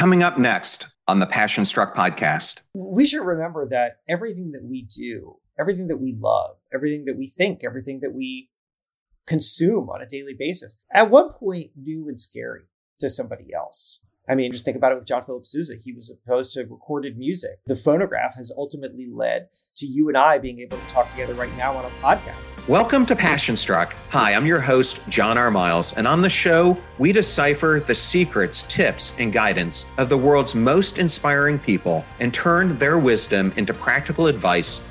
Coming up next on the Passion Struck podcast. We should remember that everything that we do, everything that we love, everything that we think, everything that we consume on a daily basis, at one point new and scary to somebody else. I mean, just think about it with John Philip Sousa. He was opposed to recorded music. The phonograph has ultimately led to you and I being able to talk together right now on a podcast. Welcome to Passion Struck. Hi, I'm your host, John R. Miles, and on the show, we decipher the secrets, tips, and guidance of the world's most inspiring people and turn their wisdom into practical advice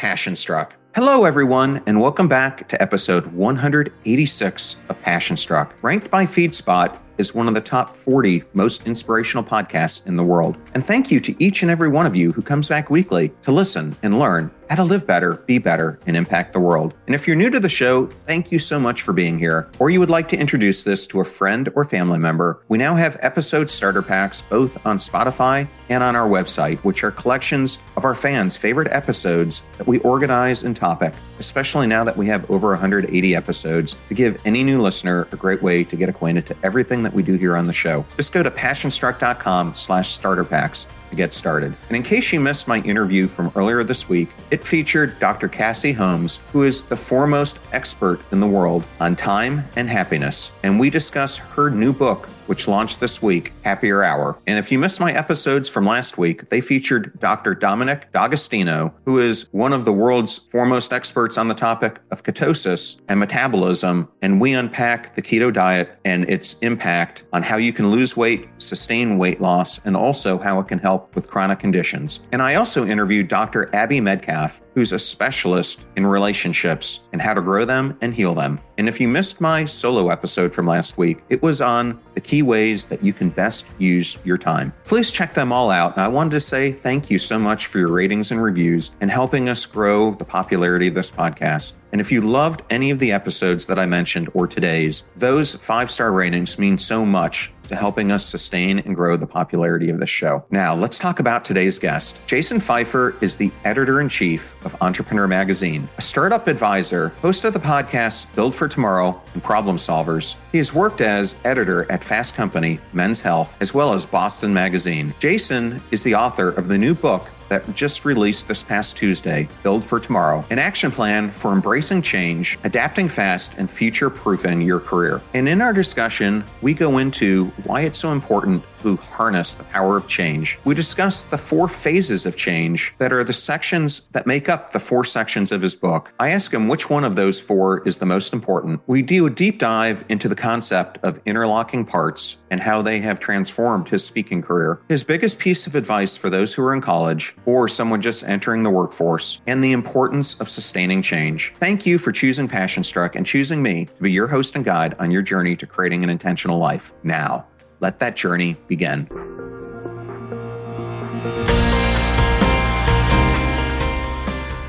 Passion Struck. Hello, everyone, and welcome back to episode 186 of Passion Struck. Ranked by FeedSpot is one of the top 40 most inspirational podcasts in the world. And thank you to each and every one of you who comes back weekly to listen and learn how to live better, be better, and impact the world. And if you're new to the show, thank you so much for being here. Or you would like to introduce this to a friend or family member, we now have episode starter packs both on Spotify and on our website, which are collections of our fans' favorite episodes that we organize in topic, especially now that we have over 180 episodes to give any new listener a great way to get acquainted to everything that we do here on the show. Just go to passionstruck.com slash starter packs to get started. And in case you missed my interview from earlier this week, it featured Dr. Cassie Holmes, who is the foremost expert in the world on time and happiness. And we discuss her new book, which launched this week, Happier Hour. And if you missed my episodes from last week, they featured Dr. Dominic D'Agostino, who is one of the world's foremost experts on the topic of ketosis and metabolism. And we unpack the keto diet and its impact on how you can lose weight, sustain weight loss, and also how it can help with chronic conditions. And I also interviewed Dr. Abby Medcalf, who's a specialist in relationships and how to grow them and heal them. And if you missed my solo episode from last week, it was on the key ways that you can best use your time. Please check them all out. And I wanted to say thank you so much for your ratings and reviews and helping us grow the popularity of this podcast. And if you loved any of the episodes that I mentioned or today's, those five star ratings mean so much to helping us sustain and grow the popularity of this show. Now, let's talk about today's guest. Jason Feifer is the editor in chief of Entrepreneur Magazine, a startup advisor, host of the podcasts Build for Tomorrow and Problem Solvers. He has worked as editor at Fast Company, Men's Health, as well as Boston Magazine. Jason is the author of the new book that just released this past Tuesday, Build for Tomorrow, an action plan for embracing change, adapting fast, and future proofing your career. And in our discussion, we go into why it's so important to harness the power of change. We discuss the four phases of change that are the sections that make up the four sections of his book. I ask him which one of those four is the most important. We do a deep dive into the concept of interlocking parts and how they have transformed his speaking career. His biggest piece of advice for those who are in college or someone just entering the workforce, and the importance of sustaining change. Thank you for choosing Passion Struck and choosing me to be your host and guide on your journey to creating an intentional life. Now, let that journey begin.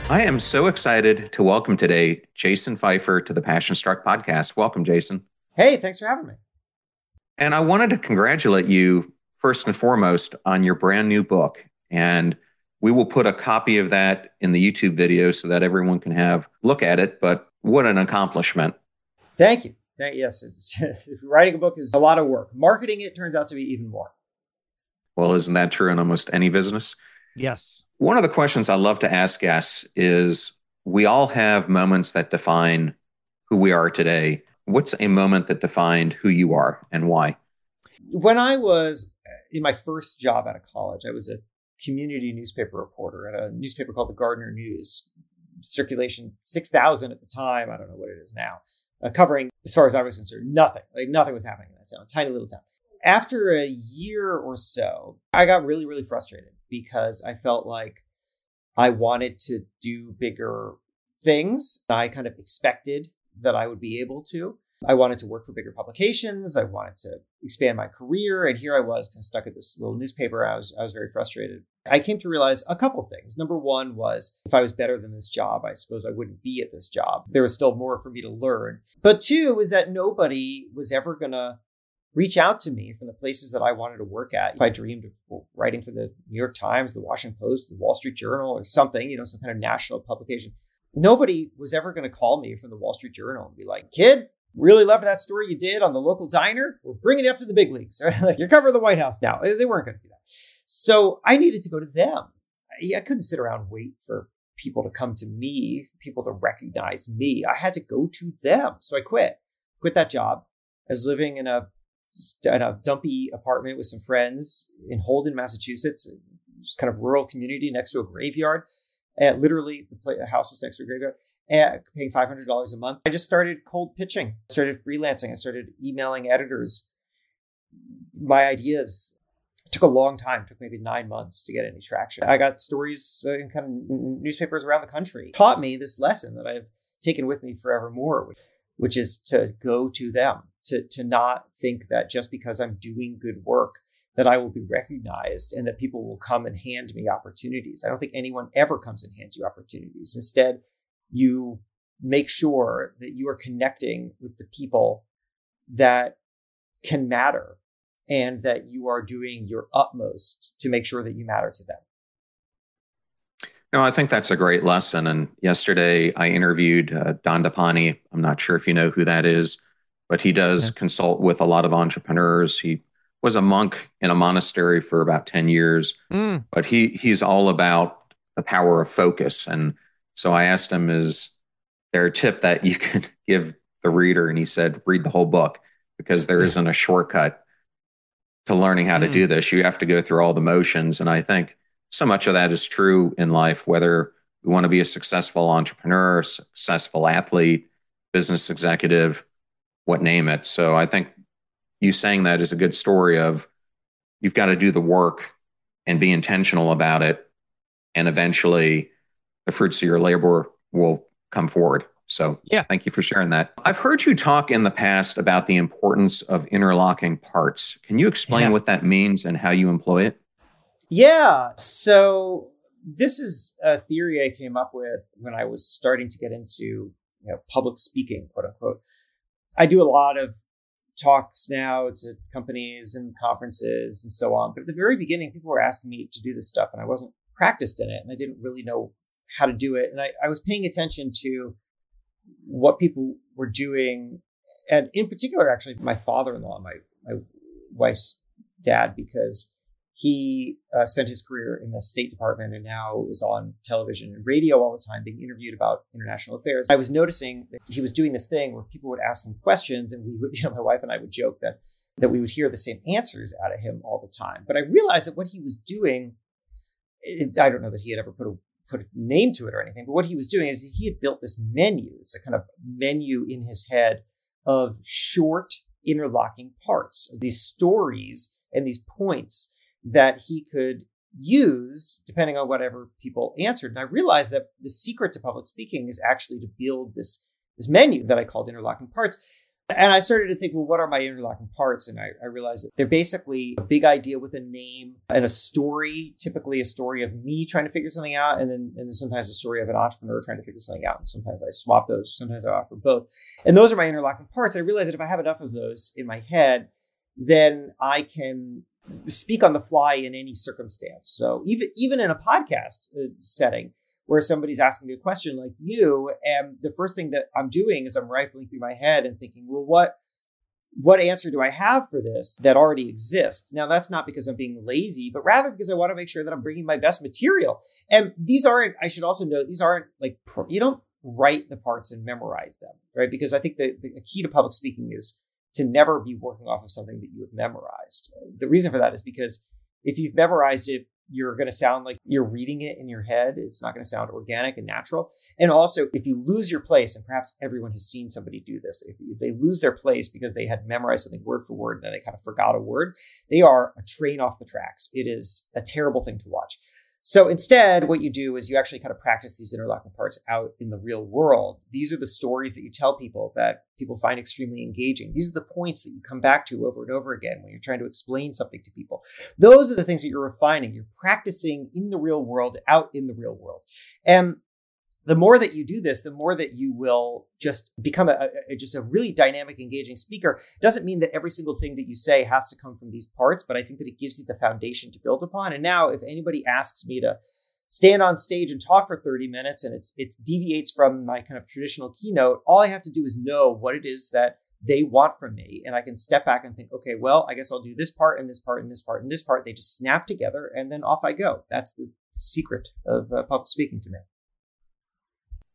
I am so excited to welcome today Jason Feifer to the Passion Struck podcast. Welcome, Jason. Hey, thanks for having me. And I wanted to congratulate you first and foremost on your brand new book. And we will put a copy of that in the YouTube video so that everyone can have look at it. But what an accomplishment! Thank you. Thank, yes, writing a book is a lot of work. Marketing it turns out to be even more. Well, isn't that true in almost any business? Yes. One of the questions I love to ask guests is we all have moments that define who we are today. What's a moment that defined who you are and why? When I was uh, in my first job out of college, I was a community newspaper reporter at a newspaper called the Gardner News, circulation 6,000 at the time. I don't know what it is now, uh, covering, as far as I was concerned, nothing. Like nothing was happening in that town, tiny little town. After a year or so, I got really, really frustrated because I felt like I wanted to do bigger things. I kind of expected that I would be able to. I wanted to work for bigger publications. I wanted to expand my career. And here I was kind of stuck at this little newspaper. I was, I was very frustrated. I came to realize a couple things. Number one was if I was better than this job, I suppose I wouldn't be at this job. There was still more for me to learn. But two is that nobody was ever going to reach out to me from the places that I wanted to work at. If I dreamed of writing for the New York Times, the Washington Post, the Wall Street Journal, or something, you know, some kind of national publication, nobody was ever going to call me from the Wall Street Journal and be like, kid, really loved that story you did on the local diner. We're bringing it up to the big leagues. Like you're covering the White House now. They weren't going to do that. So I needed to go to them. I couldn't sit around wait for people to come to me, people to recognize me. I had to go to them. So I quit, quit that job. I was living in a in a dumpy apartment with some friends in Holden, Massachusetts, just kind of rural community next to a graveyard. Uh, literally, the, play, the house was next to a graveyard. Uh, paying five hundred dollars a month. I just started cold pitching. I started freelancing. I started emailing editors my ideas. Took a long time. Took maybe nine months to get any traction. I got stories uh, in kind of newspapers around the country. Taught me this lesson that I've taken with me forevermore, which is to go to them to, to not think that just because I'm doing good work, that I will be recognized and that people will come and hand me opportunities. I don't think anyone ever comes and hands you opportunities. Instead, you make sure that you are connecting with the people that can matter and that you are doing your utmost to make sure that you matter to them. No, I think that's a great lesson. And yesterday I interviewed uh, Dandapani. I'm not sure if you know who that is but he does okay. consult with a lot of entrepreneurs. He was a monk in a monastery for about 10 years, mm. but he he's all about the power of focus. And so I asked him, is there a tip that you can give the reader? And he said, read the whole book because there isn't a shortcut to learning how to mm. do this. You have to go through all the motions. And I think so much of that is true in life, whether we want to be a successful entrepreneur, successful athlete, business executive, what name it. So I think you saying that is a good story of you've got to do the work and be intentional about it. And eventually the fruits of your labor will come forward. So yeah, thank you for sharing that. I've heard you talk in the past about the importance of interlocking parts. Can you explain yeah. what that means and how you employ it? Yeah. So this is a theory I came up with when I was starting to get into you know, public speaking, quote unquote. I do a lot of talks now to companies and conferences and so on. But at the very beginning, people were asking me to do this stuff, and I wasn't practiced in it, and I didn't really know how to do it. And I, I was paying attention to what people were doing, and in particular, actually, my father-in-law, my my wife's dad, because he uh, spent his career in the State Department and now is on television and radio all the time, being interviewed about international affairs. I was noticing that he was doing this thing where people would ask him questions, and we would, you know, my wife and I would joke that that we would hear the same answers out of him all the time. But I realized that what he was doing, I don't know that he had ever put a put a name to it or anything, but what he was doing is he had built this menu, this kind of menu in his head of short interlocking parts, these stories and these points that he could use depending on whatever people answered. And I realized that the secret to public speaking is actually to build this, this menu that I called interlocking parts. And I started to think, well, what are my interlocking parts? And I, I, realized that they're basically a big idea with a name and a story, typically a story of me trying to figure something out, and then and then sometimes a story of an entrepreneur trying to figure something out. And sometimes I swap those, sometimes I offer both. And those are my interlocking parts. And I realized that if I have enough of those in my head, then I can speak on the fly in any circumstance. So even even in a podcast uh, setting where somebody's asking me a question like you, and the first thing that I'm doing is I'm rifling through my head and thinking, well, what what answer do I have for this that already exists? Now, that's not because I'm being lazy, but rather because I want to make sure that I'm bringing my best material. And these aren't, I should also note, these aren't like, you don't write the parts and memorize them, right? Because I think the, the key to public speaking is to never be working off of something that you have memorized. The reason for that is because if you've memorized it, you're going to sound like you're reading it in your head. It's not going to sound organic and natural. And also, if you lose your place, and perhaps everyone has seen somebody do this, if, if they lose their place because they had memorized something word for word and then they kind of forgot a word, they are a train off the tracks. It is a terrible thing to watch. So instead, what you do is you actually kind of practice these interlocking parts out in the real world. These are the stories that you tell people that people find extremely engaging. These are the points that you come back to over and over again when you're trying to explain something to people. Those are the things that you're refining. You're practicing in the real world, out in the real world. And the more that you do this, the more that you will just become a, a, just a really dynamic, engaging speaker. Doesn't mean that every single thing that you say has to come from these parts, but I think that it gives you the foundation to build upon. And now, if anybody asks me to stand on stage and talk for 30 minutes and it's it deviates from my kind of traditional keynote, all I have to do is know what it is that they want from me. And I can step back and think, okay, well, I guess I'll do this part and this part and this part and this part. They just snap together and then off I go. That's the secret of uh, public speaking to me.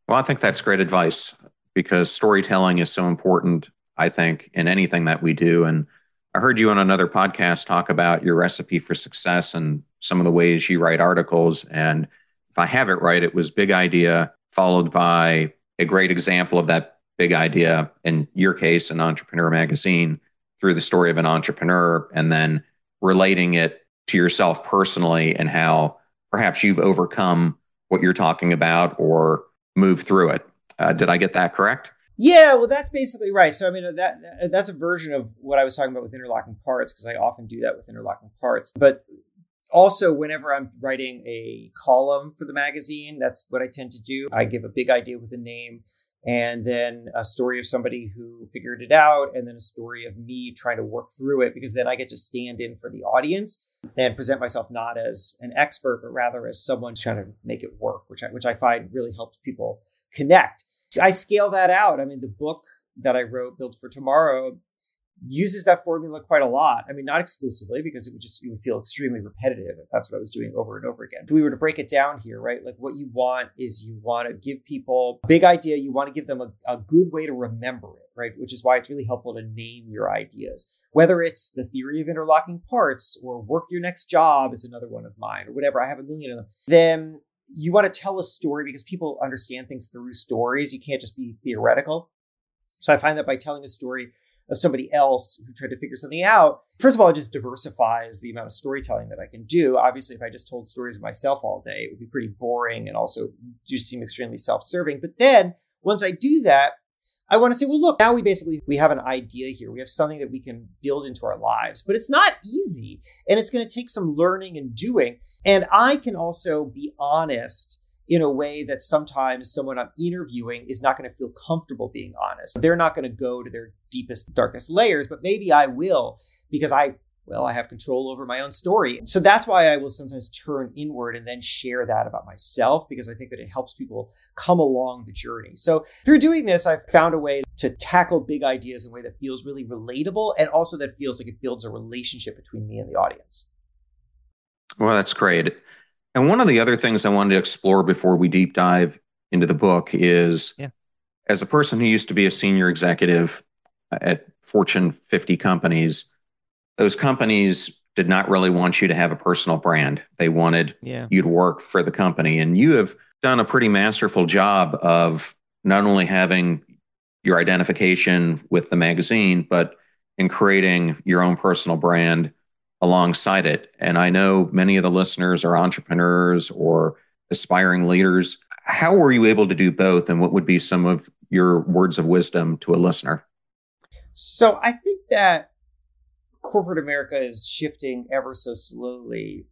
Well, I think that's great advice because storytelling is so important, I think, in anything that we do. And I heard you on another podcast talk about your recipe for success and some of the ways you write articles. And if I have it right, it was big idea followed by a great example of that big idea, in your case, an entrepreneur magazine, through the story of an entrepreneur, and then relating it to yourself personally and how perhaps you've overcome what you're talking about or move through it. Uh, did I get that correct? Yeah, well, that's basically right. So, I mean, that that's a version of what I was talking about with interlocking parts because I often do that with interlocking parts. But also, whenever I'm writing a column for the magazine, that's what I tend to do. I give a big idea with a name, and then a story of somebody who figured it out, and then a story of me trying to work through it because then I get to stand in for the audience and present myself not as an expert, but rather as someone trying to make it work, which I, which I find really helps people connect. I scale that out. I mean, the book that I wrote, Build for Tomorrow, uses that formula quite a lot. I mean, not exclusively because it would just, you would feel extremely repetitive if that's what I was doing over and over again. If we were to break it down here, right? Like what you want is you want to give people a big idea. You want to give them a, a good way to remember it, right? Which is why it's really helpful to name your ideas. Whether it's the theory of interlocking parts or work your next job is another one of mine or whatever. I have a million of them. Then you want to tell a story because people understand things through stories. You can't just be theoretical. So I find that by telling a story of somebody else who tried to figure something out, first of all, it just diversifies the amount of storytelling that I can do. Obviously, if I just told stories of myself all day, it would be pretty boring and also just seem extremely self-serving. But then once I do that, I want to say, well, look, now we basically we have an idea here. We have something that we can build into our lives, but it's not easy, and it's going to take some learning and doing. And I can also be honest in a way that sometimes someone I'm interviewing is not going to feel comfortable being honest. They're not going to go to their deepest, darkest layers, but maybe I will because I well, I have control over my own story. So that's why I will sometimes turn inward and then share that about myself because I think that it helps people come along the journey. So through doing this, I've found a way to tackle big ideas in a way that feels really relatable and also that feels like it builds a relationship between me and the audience. Well, that's great. And one of the other things I wanted to explore before we deep dive into the book is yeah. as a person who used to be a senior executive at Fortune 50 companies, those companies did not really want you to have a personal brand. They wanted yeah. you to work for the company. And you have done a pretty masterful job of not only having your identification with the magazine, but in creating your own personal brand alongside it. And I know many of the listeners are entrepreneurs or aspiring leaders. How were you able to do both? And what would be some of your words of wisdom to a listener? So I think that corporate America is shifting ever so slowly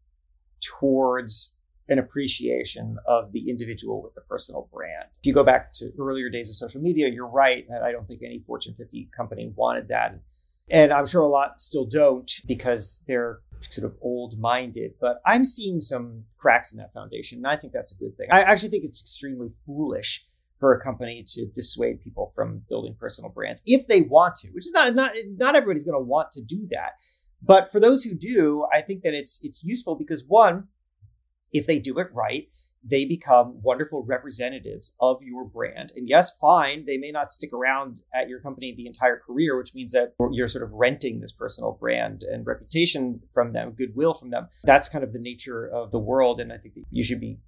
towards an appreciation of the individual with the personal brand. If you go back to earlier days of social media, you're right that I don't think any Fortune 50 company wanted that. And I'm sure a lot still don't because they're sort of old minded, but I'm seeing some cracks in that foundation. And I think that's a good thing. I actually think it's extremely foolish for a company to dissuade people from building personal brands if they want to, which is not not not everybody's going to want to do that. But for those who do, I think that it's it's useful because one, if they do it right, they become wonderful representatives of your brand. And yes, fine, they may not stick around at your company the entire career, which means that you're sort of renting this personal brand and reputation from them, goodwill from them. That's kind of the nature of the world. And I think that you should be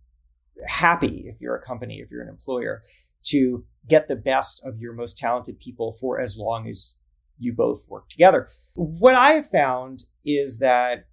happy if you're a company, if you're an employer, to get the best of your most talented people for as long as you both work together. What I have found is that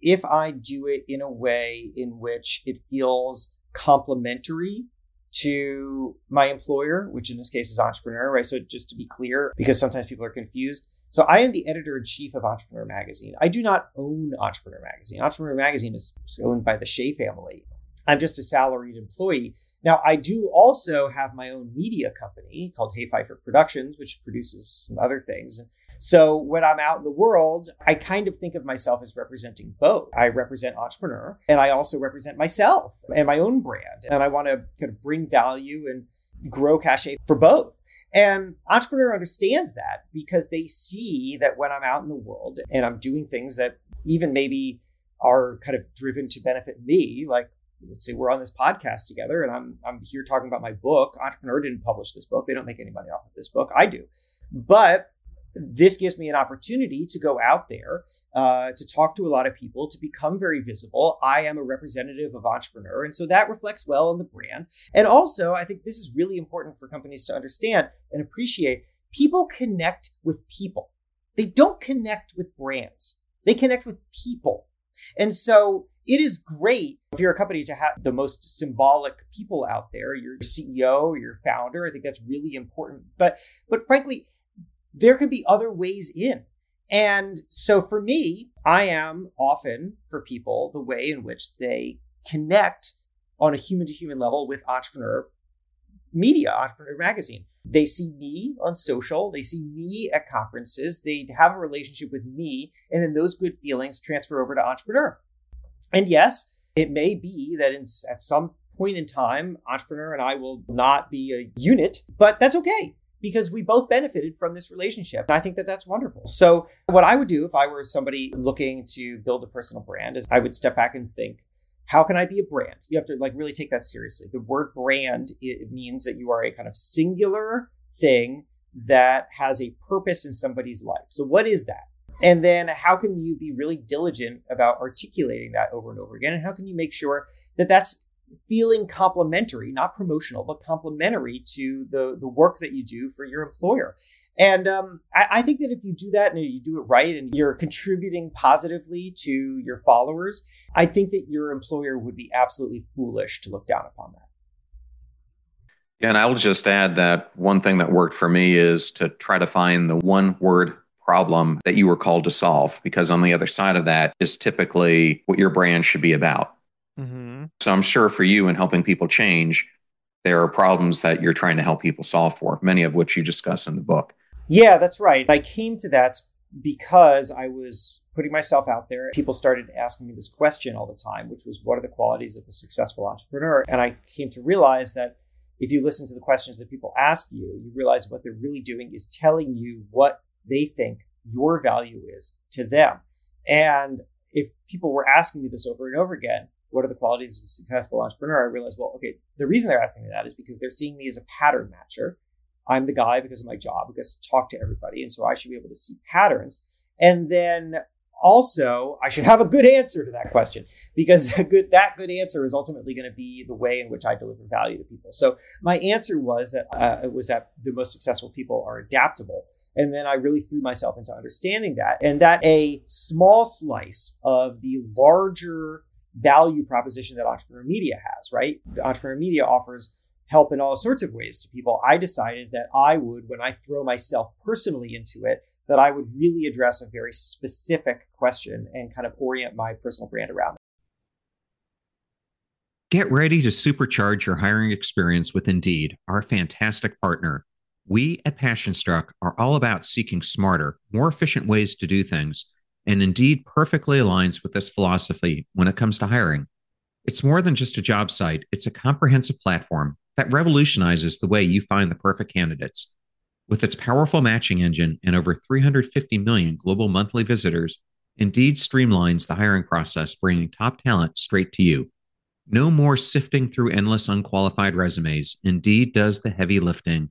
if I do it in a way in which it feels complementary to my employer, which in this case is entrepreneur, right? So just to be clear, because sometimes people are confused. So I am the editor in chief of Entrepreneur Magazine. I do not own Entrepreneur Magazine. Entrepreneur Magazine is owned by the Shea family. I'm just a salaried employee. Now, I do also have my own media company called Hey Feifer Productions, which produces some other things. So when I'm out in the world, I kind of think of myself as representing both. I represent entrepreneur and I also represent myself and my own brand. And I want to kind of bring value and grow cachet for both. And entrepreneur understands that because they see that when I'm out in the world and I'm doing things that even maybe are kind of driven to benefit me, like let's say we're on this podcast together and I'm I'm here talking about my book. Entrepreneur didn't publish this book. They don't make any money off of this book. I do. But this gives me an opportunity to go out there, uh, to talk to a lot of people, to become very visible. I am a representative of entrepreneur. And so that reflects well on the brand. And also, I think this is really important for companies to understand and appreciate. People connect with people, they don't connect with brands, they connect with people. And so it is great if you're a company to have the most symbolic people out there, your CEO, your founder. I think that's really important. But but frankly, there can be other ways in. And so for me, I am often for people the way in which they connect on a human to human level with entrepreneur media, entrepreneur magazine. They see me on social, they see me at conferences, they have a relationship with me, and then those good feelings transfer over to entrepreneur. And yes, it may be that in, at some point in time, entrepreneur and I will not be a unit, but that's okay because we both benefited from this relationship. And I think that that's wonderful. So, what I would do if I were somebody looking to build a personal brand is I would step back and think, how can I be a brand? You have to like really take that seriously. The word brand it means that you are a kind of singular thing that has a purpose in somebody's life. So, what is that? And then how can you be really diligent about articulating that over and over again? And how can you make sure that that's feeling complementary, not promotional, but complementary to the, the work that you do for your employer. And um, I, I, think that if you do that and you do it right and you're contributing positively to your followers, I think that your employer would be absolutely foolish to look down upon that. Yeah, and I'll just add that one thing that worked for me is to try to find the one word problem that you were called to solve, because on the other side of that is typically what your brand should be about. Mm-hmm. So I'm sure for you in helping people change, there are problems that you're trying to help people solve for, many of which you discuss in the book. Yeah, that's right. I came to that because I was putting myself out there. People started asking me this question all the time, which was what are the qualities of a successful entrepreneur? And I came to realize that if you listen to the questions that people ask you, you realize what they're really doing is telling you what they think your value is to them. And if people were asking me this over and over again, what are the qualities of a successful entrepreneur? I realized, well, okay, the reason they're asking me that is because they're seeing me as a pattern matcher. I'm the guy because of my job, because I talk to everybody. And so I should be able to see patterns. And then also I should have a good answer to that question because that good, that good answer is ultimately going to be the way in which I deliver value to people. So my answer was that uh, it was that the most successful people are adaptable. And then I really threw myself into understanding that and that a small slice of the larger value proposition that Entrepreneur Media has, right? Entrepreneur Media offers help in all sorts of ways to people. I decided that I would, when I throw myself personally into it, that I would really address a very specific question and kind of orient my personal brand around it. Get ready to supercharge your hiring experience with Indeed, our fantastic partner. We at PassionStruck are all about seeking smarter, more efficient ways to do things and Indeed perfectly aligns with this philosophy when it comes to hiring. It's more than just a job site, it's a comprehensive platform that revolutionizes the way you find the perfect candidates. With its powerful matching engine and over 350 million global monthly visitors, Indeed streamlines the hiring process, bringing top talent straight to you. No more sifting through endless unqualified resumes. Indeed does the heavy lifting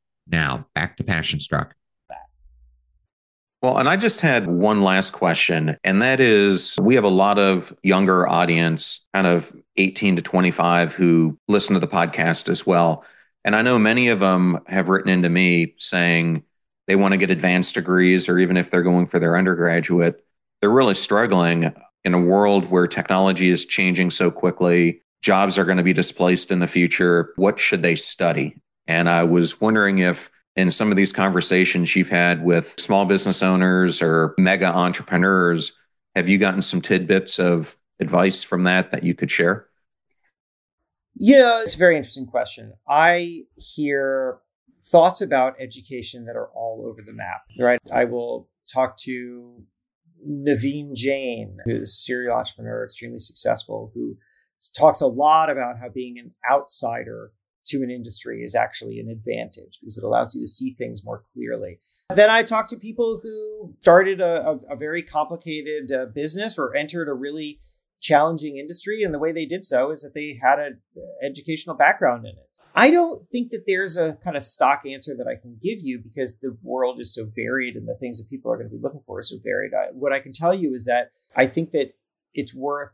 Now, back to Passion Struck. Well, and I just had one last question, and that is we have a lot of younger audience, kind of 18 to 25, who listen to the podcast as well. And I know many of them have written into me saying they want to get advanced degrees, or even if they're going for their undergraduate, they're really struggling in a world where technology is changing so quickly. Jobs are going to be displaced in the future. What should they study? And I was wondering if in some of these conversations you've had with small business owners or mega entrepreneurs, have you gotten some tidbits of advice from that that you could share? Yeah, it's a very interesting question. I hear thoughts about education that are all over the map, right? I will talk to Naveen Jain, who's a serial entrepreneur, extremely successful, who talks a lot about how being an outsider to an industry is actually an advantage because it allows you to see things more clearly. Then I talked to people who started a, a, a very complicated uh, business or entered a really challenging industry, and the way they did so is that they had an educational background in it. I don't think that there's a kind of stock answer that I can give you because the world is so varied and the things that people are going to be looking for are so varied. I, what I can tell you is that I think that it's worth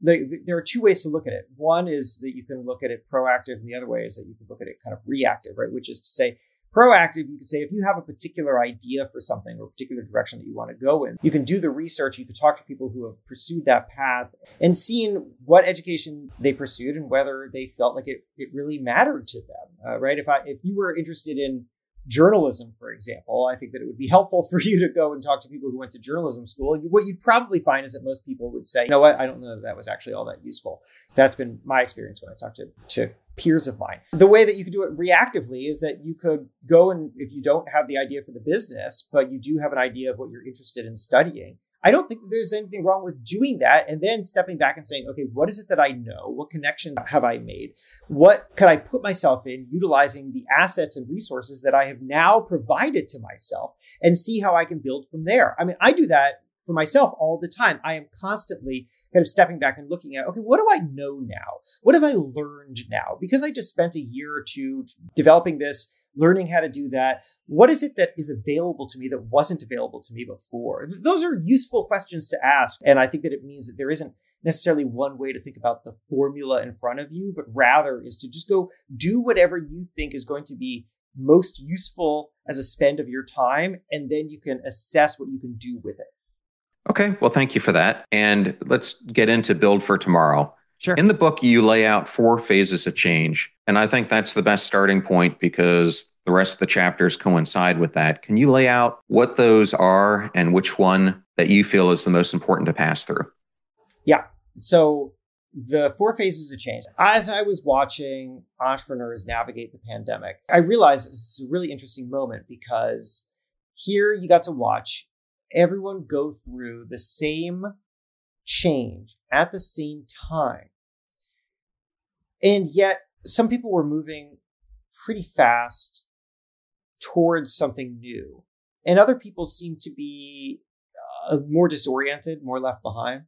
the, there are two ways to look at it. One is that you can look at it proactive, and the other way is that you can look at it kind of reactive, right? Which is to say, proactive, you could say if you have a particular idea for something or a particular direction that you want to go in, you can do the research, you could talk to people who have pursued that path and seen what education they pursued and whether they felt like it, it really mattered to them, uh, right? If I, if you were interested in journalism, for example, I think that it would be helpful for you to go and talk to people who went to journalism school. What you'd probably find is that most people would say, you know what, I don't know that that was actually all that useful. That's been my experience when I talk to, to peers of mine. The way that you could do it reactively is that you could go and if you don't have the idea for the business, but you do have an idea of what you're interested in studying, I don't think there's anything wrong with doing that and then stepping back and saying, okay, what is it that I know? What connections have I made? What could I put myself in utilizing the assets and resources that I have now provided to myself and see how I can build from there? I mean, I do that for myself all the time. I am constantly kind of stepping back and looking at, okay, what do I know now? What have I learned now? Because I just spent a year or two developing this learning how to do that. What is it that is available to me that wasn't available to me before? Those are useful questions to ask. And I think that it means that there isn't necessarily one way to think about the formula in front of you, but rather is to just go do whatever you think is going to be most useful as a spend of your time. And then you can assess what you can do with it. Okay. Well, thank you for that. And let's get into build for tomorrow. Sure. In the book, you lay out four phases of change. And I think that's the best starting point because the rest of the chapters coincide with that. Can you lay out what those are and which one that you feel is the most important to pass through? Yeah. So the four phases of change. As I was watching entrepreneurs navigate the pandemic, I realized this is a really interesting moment because here you got to watch everyone go through the same change at the same time. And yet, some people were moving pretty fast towards something new, and other people seemed to be uh, more disoriented, more left behind.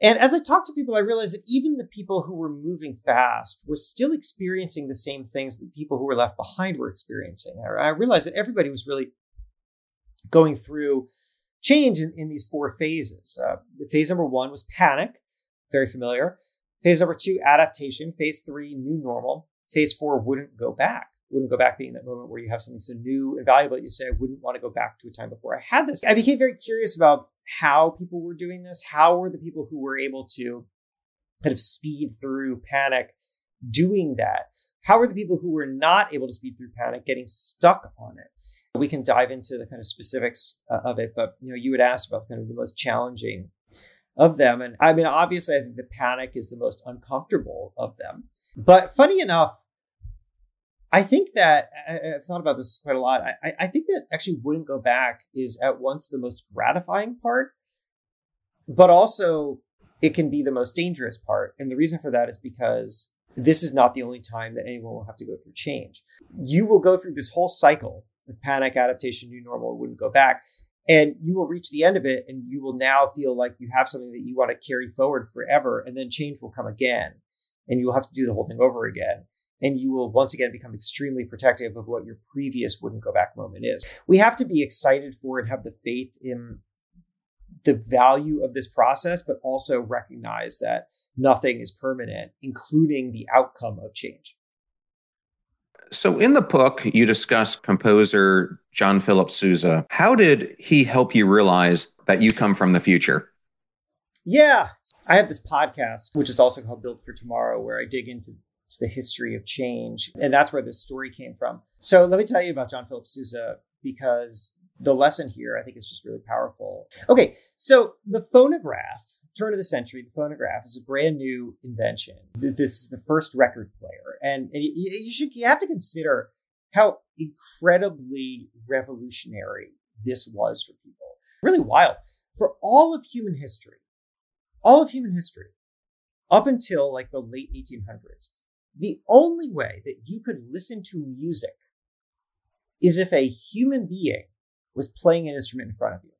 And as I talked to people, I realized that even the people who were moving fast were still experiencing the same things that people who were left behind were experiencing. I realized that everybody was really going through change in, in these four phases. Uh, phase number one was panic, very familiar. Phase number two, adaptation. Phase three, new normal. Phase four, wouldn't go back. Wouldn't go back being that moment where you have something so new and valuable that you say, I wouldn't want to go back to a time before I had this. I became very curious about how people were doing this. How were the people who were able to kind of speed through panic doing that? How were the people who were not able to speed through panic getting stuck on it? We can dive into the kind of specifics uh, of it, but you know, you had asked about kind of the most challenging of them. And I mean, obviously, I think the panic is the most uncomfortable of them. But funny enough, I think that I, have thought about this quite a lot. I, I think that actually wouldn't go back is at once the most gratifying part, but also it can be the most dangerous part. And the reason for that is because this is not the only time that anyone will have to go through change. You will go through this whole cycle panic, adaptation, new normal, wouldn't go back. And you will reach the end of it and you will now feel like you have something that you want to carry forward forever. And then change will come again and you will have to do the whole thing over again. And you will once again become extremely protective of what your previous wouldn't go back moment is. We have to be excited for and have the faith in the value of this process, but also recognize that nothing is permanent, including the outcome of change. So, in the book, you discuss composer John Philip Sousa. How did he help you realize that you come from the future? Yeah, I have this podcast, which is also called Build for Tomorrow, where I dig into the history of change. And that's where this story came from. So, let me tell you about John Philip Sousa because the lesson here I think is just really powerful. Okay, so the phonograph turn of the century, the phonograph is a brand new invention. This is the first record player, and, you should you have to consider how incredibly revolutionary this was for people. Really wild for all of human history, all of human history, up until like the late 1800s. The only way that you could listen to music is if a human being was playing an instrument in front of you.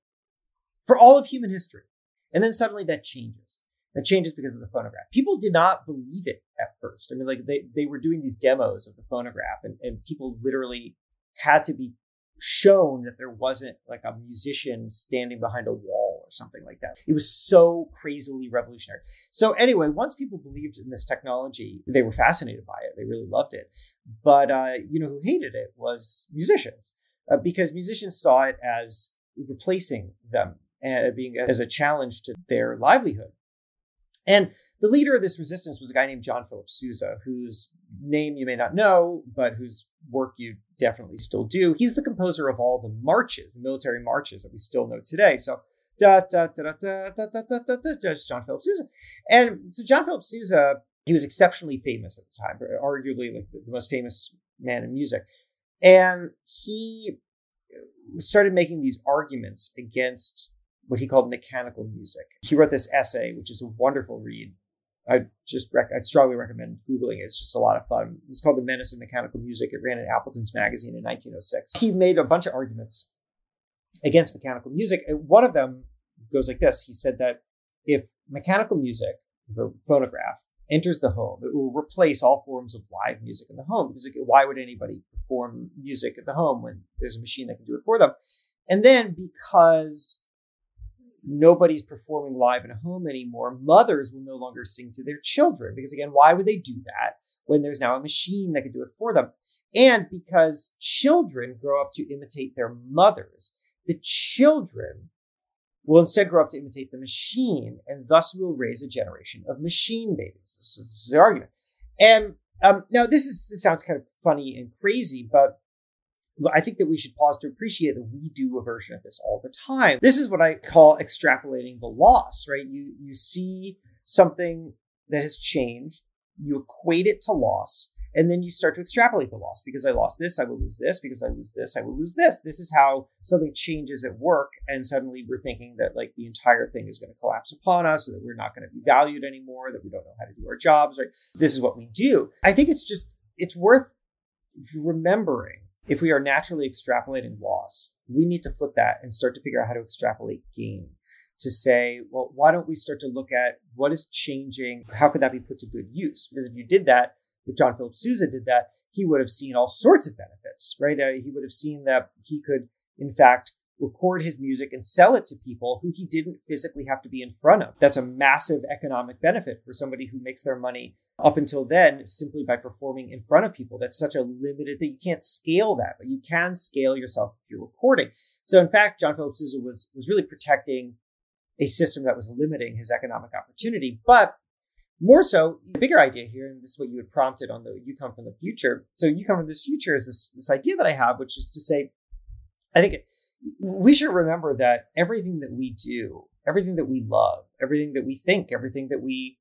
For all of human history. And then suddenly that changes. That changes because of the phonograph. People did not believe it at first. I mean, like they, they were doing these demos of the phonograph and, and people literally had to be shown that there wasn't like a musician standing behind a wall or something like that. It was so crazily revolutionary. So anyway, once people believed in this technology, they were fascinated by it. They really loved it. But uh, you know who hated it was musicians uh, because musicians saw it as replacing them being as a challenge to their livelihood. And the leader of this resistance was a guy named John Philip Sousa, whose name you may not know, but whose work you definitely still do. He's the composer of all the marches, the military marches that we still know today. So da da da da da da da da da da da John Philip Sousa. And so John Philip Sousa, he was exceptionally famous at the time, arguably like the most famous man in music. And he started making these arguments against what he called mechanical music. He wrote this essay, which is a wonderful read. I just rec- I'd strongly recommend googling it. It's just a lot of fun. It's called The Menace of Mechanical Music. It ran in Appleton's magazine in 1906. He made a bunch of arguments against mechanical music. One of them goes like this. He said that if mechanical music, the phonograph, enters the home, it will replace all forms of live music in the home. Because why would anybody perform music at the home when there's a machine that can do it for them? And then because nobody's performing live in a home anymore, mothers will no longer sing to their children. Because again, why would they do that when there's now a machine that can do it for them? And because children grow up to imitate their mothers, the children will instead grow up to imitate the machine, and thus will raise a generation of machine babies. This is the argument. And um, now this is this sounds kind of funny and crazy, but I think that we should pause to appreciate that we do a version of this all the time. This is what I call extrapolating the loss, right? You you see something that has changed, you equate it to loss, and then you start to extrapolate the loss. Because I lost this, I will lose this. Because I lose this, I will lose this. This is how something changes at work, and suddenly we're thinking that like the entire thing is going to collapse upon us, or that we're not going to be valued anymore, that we don't know how to do our jobs, right? This is what we do. I think it's just it's worth remembering if we are naturally extrapolating loss, we need to flip that and start to figure out how to extrapolate gain. To say, well, why don't we start to look at what is changing? How could that be put to good use? Because if you did that, if John Philip Sousa did that, he would have seen all sorts of benefits, right? Uh, he would have seen that he could, in fact, record his music and sell it to people who he didn't physically have to be in front of. That's a massive economic benefit for somebody who makes their money up until then simply by performing in front of people. That's such a limited thing. You can't scale that, but you can scale yourself if you're recording. So in fact, John Philip Sousa was was really protecting a system that was limiting his economic opportunity. But more so, the bigger idea here, and this is what you had prompted on the You Come from the Future. So You Come from this future is this, this idea that I have, which is to say, I think we should remember that everything that we do everything that we love, everything that we think, everything that we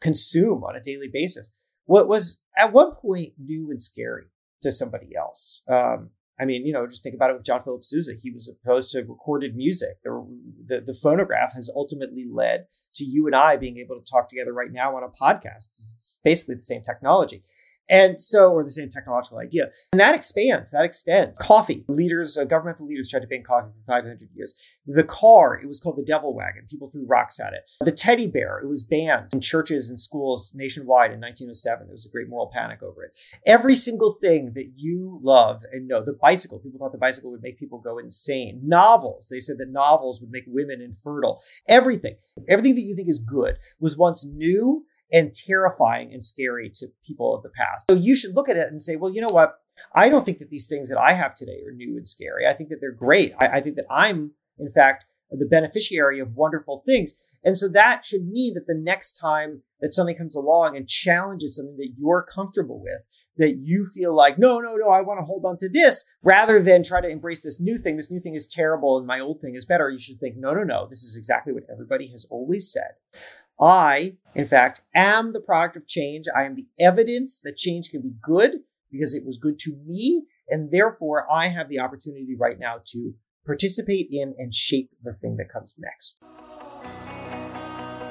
consume on a daily basis. What was at one point new and scary to somebody else. Um, I mean, you know, just think about it with John Philip Sousa. He was opposed to recorded music. The, the, the, phonograph has ultimately led to you and I being able to talk together right now on a podcast. It's basically the same technology. And so, or the same technological idea. And that expands, that extends. Coffee. Leaders, uh, governmental leaders tried to ban coffee for 500 years. The car, it was called the devil wagon. People threw rocks at it. The teddy bear, it was banned in churches and schools nationwide in 1907. There was a great moral panic over it. Every single thing that you love and know, the bicycle, people thought the bicycle would make people go insane. Novels, they said that novels would make women infertile. Everything, everything that you think is good was once new and terrifying and scary to people of the past. So you should look at it and say, well, you know what? I don't think that these things that I have today are new and scary. I think that they're great. I, I think that I'm, in fact, the beneficiary of wonderful things. And so that should mean that the next time that something comes along and challenges something that you're comfortable with, that you feel like, no, no, no, I want to hold on to this rather than try to embrace this new thing. This new thing is terrible and my old thing is better. You should think, no, no, no, this is exactly what everybody has always said. I, in fact, am the product of change. I am the evidence that change can be good because it was good to me. And therefore, I have the opportunity right now to participate in and shape the thing that comes next.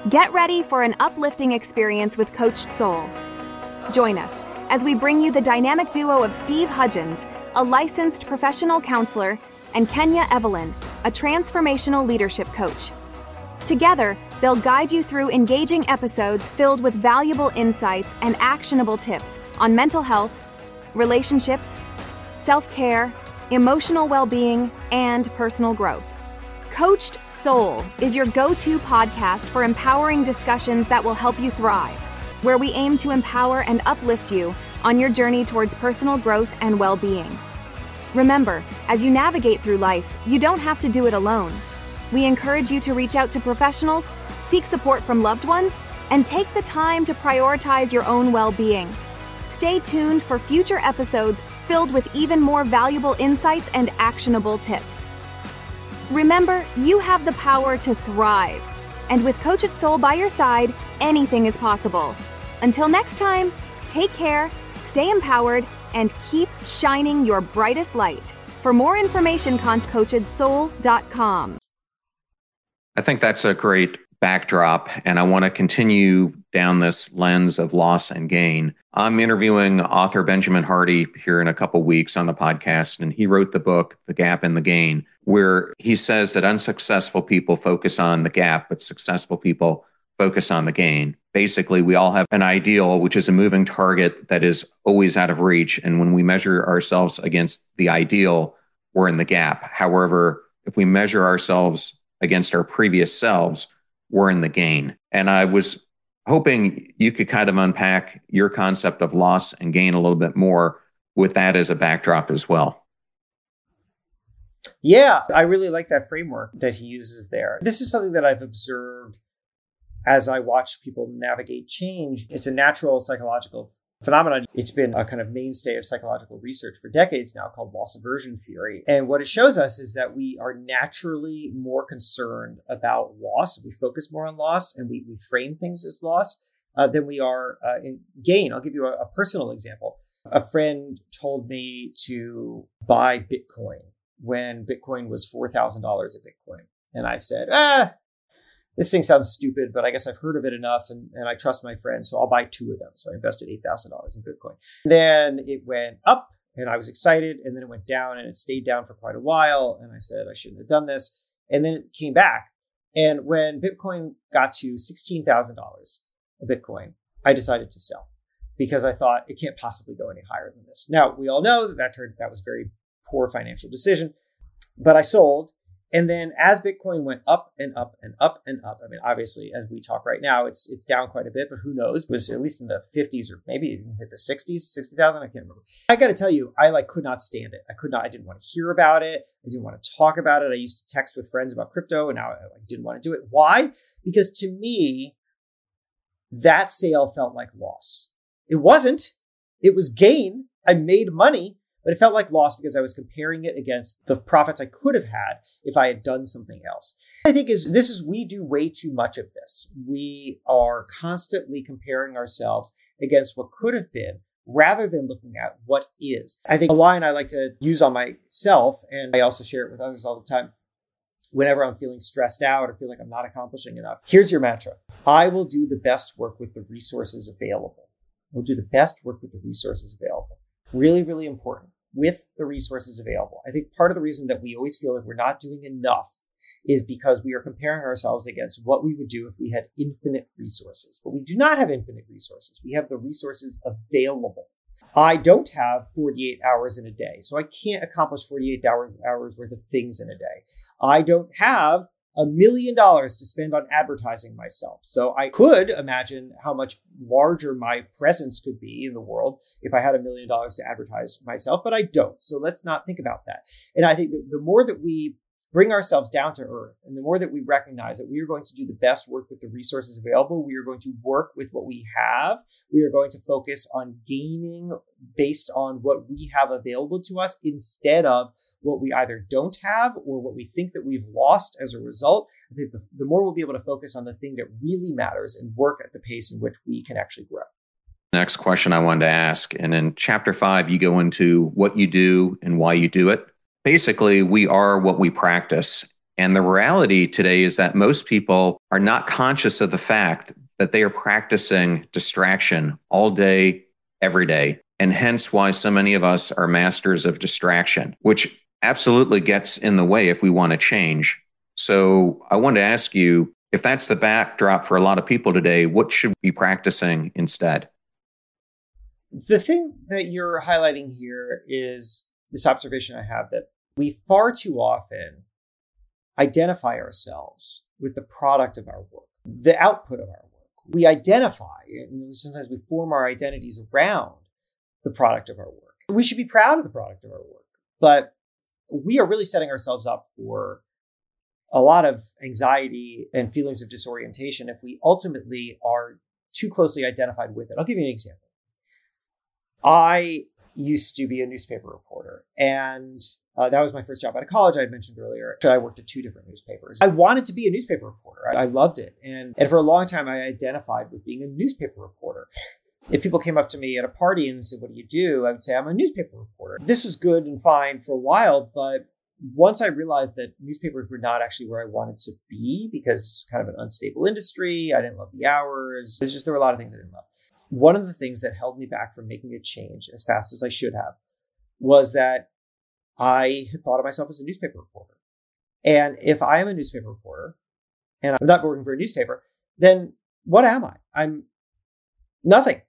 Get ready for an uplifting experience with Coached Soul. Join us as we bring you the dynamic duo of Steve Hudgens, a licensed professional counselor, and Kenya Evelyn, a transformational leadership coach. Together, they'll guide you through engaging episodes filled with valuable insights and actionable tips on mental health, relationships, self care, emotional well being, and personal growth. Coached Soul is your go to podcast for empowering discussions that will help you thrive, where we aim to empower and uplift you on your journey towards personal growth and well being. Remember, as you navigate through life, you don't have to do it alone. We encourage you to reach out to professionals, seek support from loved ones, and take the time to prioritize your own well being. Stay tuned for future episodes filled with even more valuable insights and actionable tips. Remember, you have the power to thrive. And with Coached Soul by your side, anything is possible. Until next time, take care, stay empowered, and keep shining your brightest light. For more information, contact coachedsoul.com. I think that's a great backdrop, and I want to continue down this lens of loss and gain. I'm interviewing author Benjamin Hardy here in a couple weeks on the podcast, and he wrote the book, The Gap and the Gain, where he says that unsuccessful people focus on the gap, but successful people focus on the gain. Basically, we all have an ideal, which is a moving target that is always out of reach. And when we measure ourselves against the ideal, we're in the gap. However, if we measure ourselves against our previous selves, we're in the gain. And I was hoping you could kind of unpack your concept of loss and gain a little bit more with that as a backdrop as well. Yeah, I really like that framework that he uses there. This is something that I've observed as I watch people navigate change. It's a natural psychological phenomenon. It's been a kind of mainstay of psychological research for decades now called loss aversion theory. And what it shows us is that we are naturally more concerned about loss. We focus more on loss and we, we frame things as loss uh, than we are uh, in gain. I'll give you a, a personal example. A friend told me to buy Bitcoin when Bitcoin was $4,000 a Bitcoin. And I said, ah, this thing sounds stupid, but I guess I've heard of it enough and, and I trust my friend. So I'll buy two of them. So I invested $8,000 in Bitcoin. Then it went up and I was excited. And then it went down and it stayed down for quite a while. And I said, I shouldn't have done this. And then it came back. And when Bitcoin got to $16,000 a Bitcoin, I decided to sell because I thought it can't possibly go any higher than this. Now, we all know that that, turned, that was very poor financial decision, but I sold and then as Bitcoin went up and up and up and up, I mean, obviously, as we talk right now, it's it's down quite a bit, but who knows? It was at least in the 50s or maybe even hit the 60s, 60,000. I can't remember. I got to tell you, I like could not stand it. I could not. I didn't want to hear about it. I didn't want to talk about it. I used to text with friends about crypto, and now I didn't want to do it. Why? Because to me, that sale felt like loss. It wasn't. It was gain. I made money, but it felt like loss because I was comparing it against the profits I could have had if I had done something else. I think is this is we do way too much of this. We are constantly comparing ourselves against what could have been rather than looking at what is. I think a line I like to use on myself, and I also share it with others all the time. Whenever I'm feeling stressed out or feel like I'm not accomplishing enough, here's your mantra I will do the best work with the resources available. We'll do the best work with the resources available. Really, really important with the resources available. I think part of the reason that we always feel like we're not doing enough is because we are comparing ourselves against what we would do if we had infinite resources. But we do not have infinite resources. We have the resources available. I don't have 48 hours in a day, so I can't accomplish 48 hours worth of things in a day. I don't have a million dollars to spend on advertising myself. So I could imagine how much larger my presence could be in the world if I had a million dollars to advertise myself, but I don't. So let's not think about that. And I think that the more that we bring ourselves down to earth. And the more that we recognize that we are going to do the best work with the resources available, we are going to work with what we have. We are going to focus on gaining based on what we have available to us instead of what we either don't have or what we think that we've lost as a result. I think the, the more we'll be able to focus on the thing that really matters and work at the pace in which we can actually grow. Next question I wanted to ask. And in chapter five, you go into what you do and why you do it basically, we are what we practice. And the reality today is that most people are not conscious of the fact that they are practicing distraction all day, every day. And hence why so many of us are masters of distraction, which absolutely gets in the way if we want to change. So I want to ask you if that's the backdrop for a lot of people today, what should we be practicing instead? The thing that you're highlighting here is this observation I have that we far too often identify ourselves with the product of our work, the output of our work. We identify, and sometimes we form our identities around the product of our work. We should be proud of the product of our work, but we are really setting ourselves up for a lot of anxiety and feelings of disorientation if we ultimately are too closely identified with it. I'll give you an example. I used to be a newspaper reporter and uh, that was my first job out of college. I had mentioned earlier. I worked at two different newspapers. I wanted to be a newspaper reporter. I, I loved it, and and for a long time, I identified with being a newspaper reporter. If people came up to me at a party and said, "What do you do?" I would say, "I'm a newspaper reporter." This was good and fine for a while, but once I realized that newspapers were not actually where I wanted to be because it's kind of an unstable industry, I didn't love the hours. It's just there were a lot of things I didn't love. One of the things that held me back from making a change as fast as I should have was that I had thought of myself as a newspaper reporter. And if I am a newspaper reporter and I'm not working for a newspaper, then what am I? I'm nothing.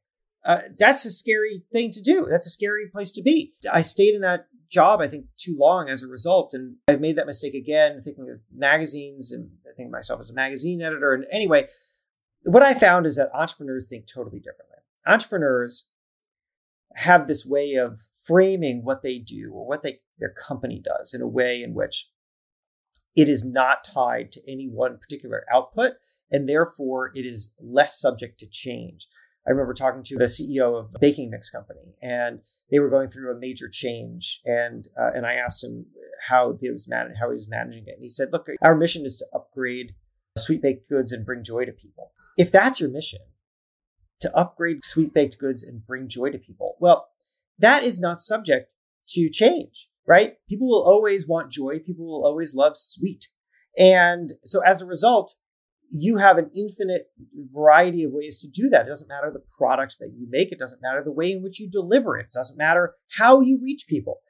Uh, that's a scary thing to do. That's a scary place to be. I stayed in that job, I think, too long as a result. And I've made that mistake again, thinking of magazines and I think of myself as a magazine editor. And anyway, what I found is that entrepreneurs think totally differently. Entrepreneurs have this way of framing what they do or what they their company does in a way in which it is not tied to any one particular output and therefore it is less subject to change. I remember talking to the CEO of a baking mix company, and they were going through a major change. And uh, and I asked him how he was managing how he was managing it, and he said, "Look, our mission is to upgrade sweet baked goods and bring joy to people. If that's your mission, to upgrade sweet baked goods and bring joy to people, well, that is not subject to change right? People will always want joy. People will always love sweet. And so as a result, you have an infinite variety of ways to do that. It doesn't matter the product that you make. It doesn't matter the way in which you deliver it. It doesn't matter how you reach people.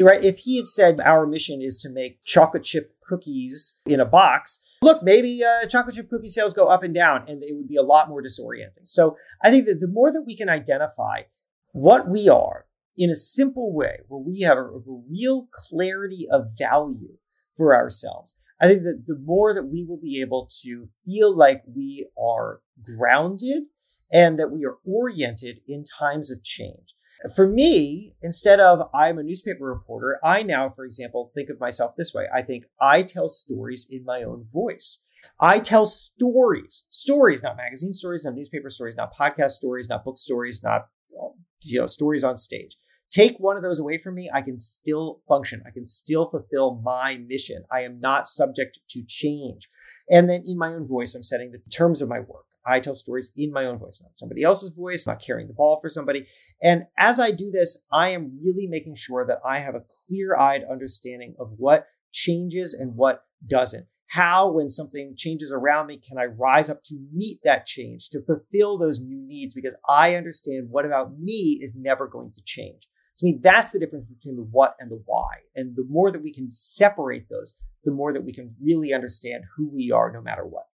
Right? If he had said our mission is to make chocolate chip cookies in a box, look, maybe uh, chocolate chip cookie sales go up and down, and it would be a lot more disorienting. So I think that the more that we can identify what we are in a simple way where we have a, a real clarity of value for ourselves. I think that the more that we will be able to feel like we are grounded and that we are oriented in times of change. For me, instead of I'm a newspaper reporter, I now, for example, think of myself this way. I think I tell stories in my own voice. I tell stories, stories, not magazine stories, not newspaper stories, not podcast stories, not book stories, not you know stories on stage Take one of those away from me, I can still function. I can still fulfill my mission. I am not subject to change. And then in my own voice, I'm setting the terms of my work. I tell stories in my own voice, not somebody else's voice, not carrying the ball for somebody. And as I do this, I am really making sure that I have a clear eyed understanding of what changes and what doesn't. How, when something changes around me, can I rise up to meet that change, to fulfill those new needs? Because I understand what about me is never going to change. To me, that's the difference between the what and the why. And the more that we can separate those, the more that we can really understand who we are no matter what.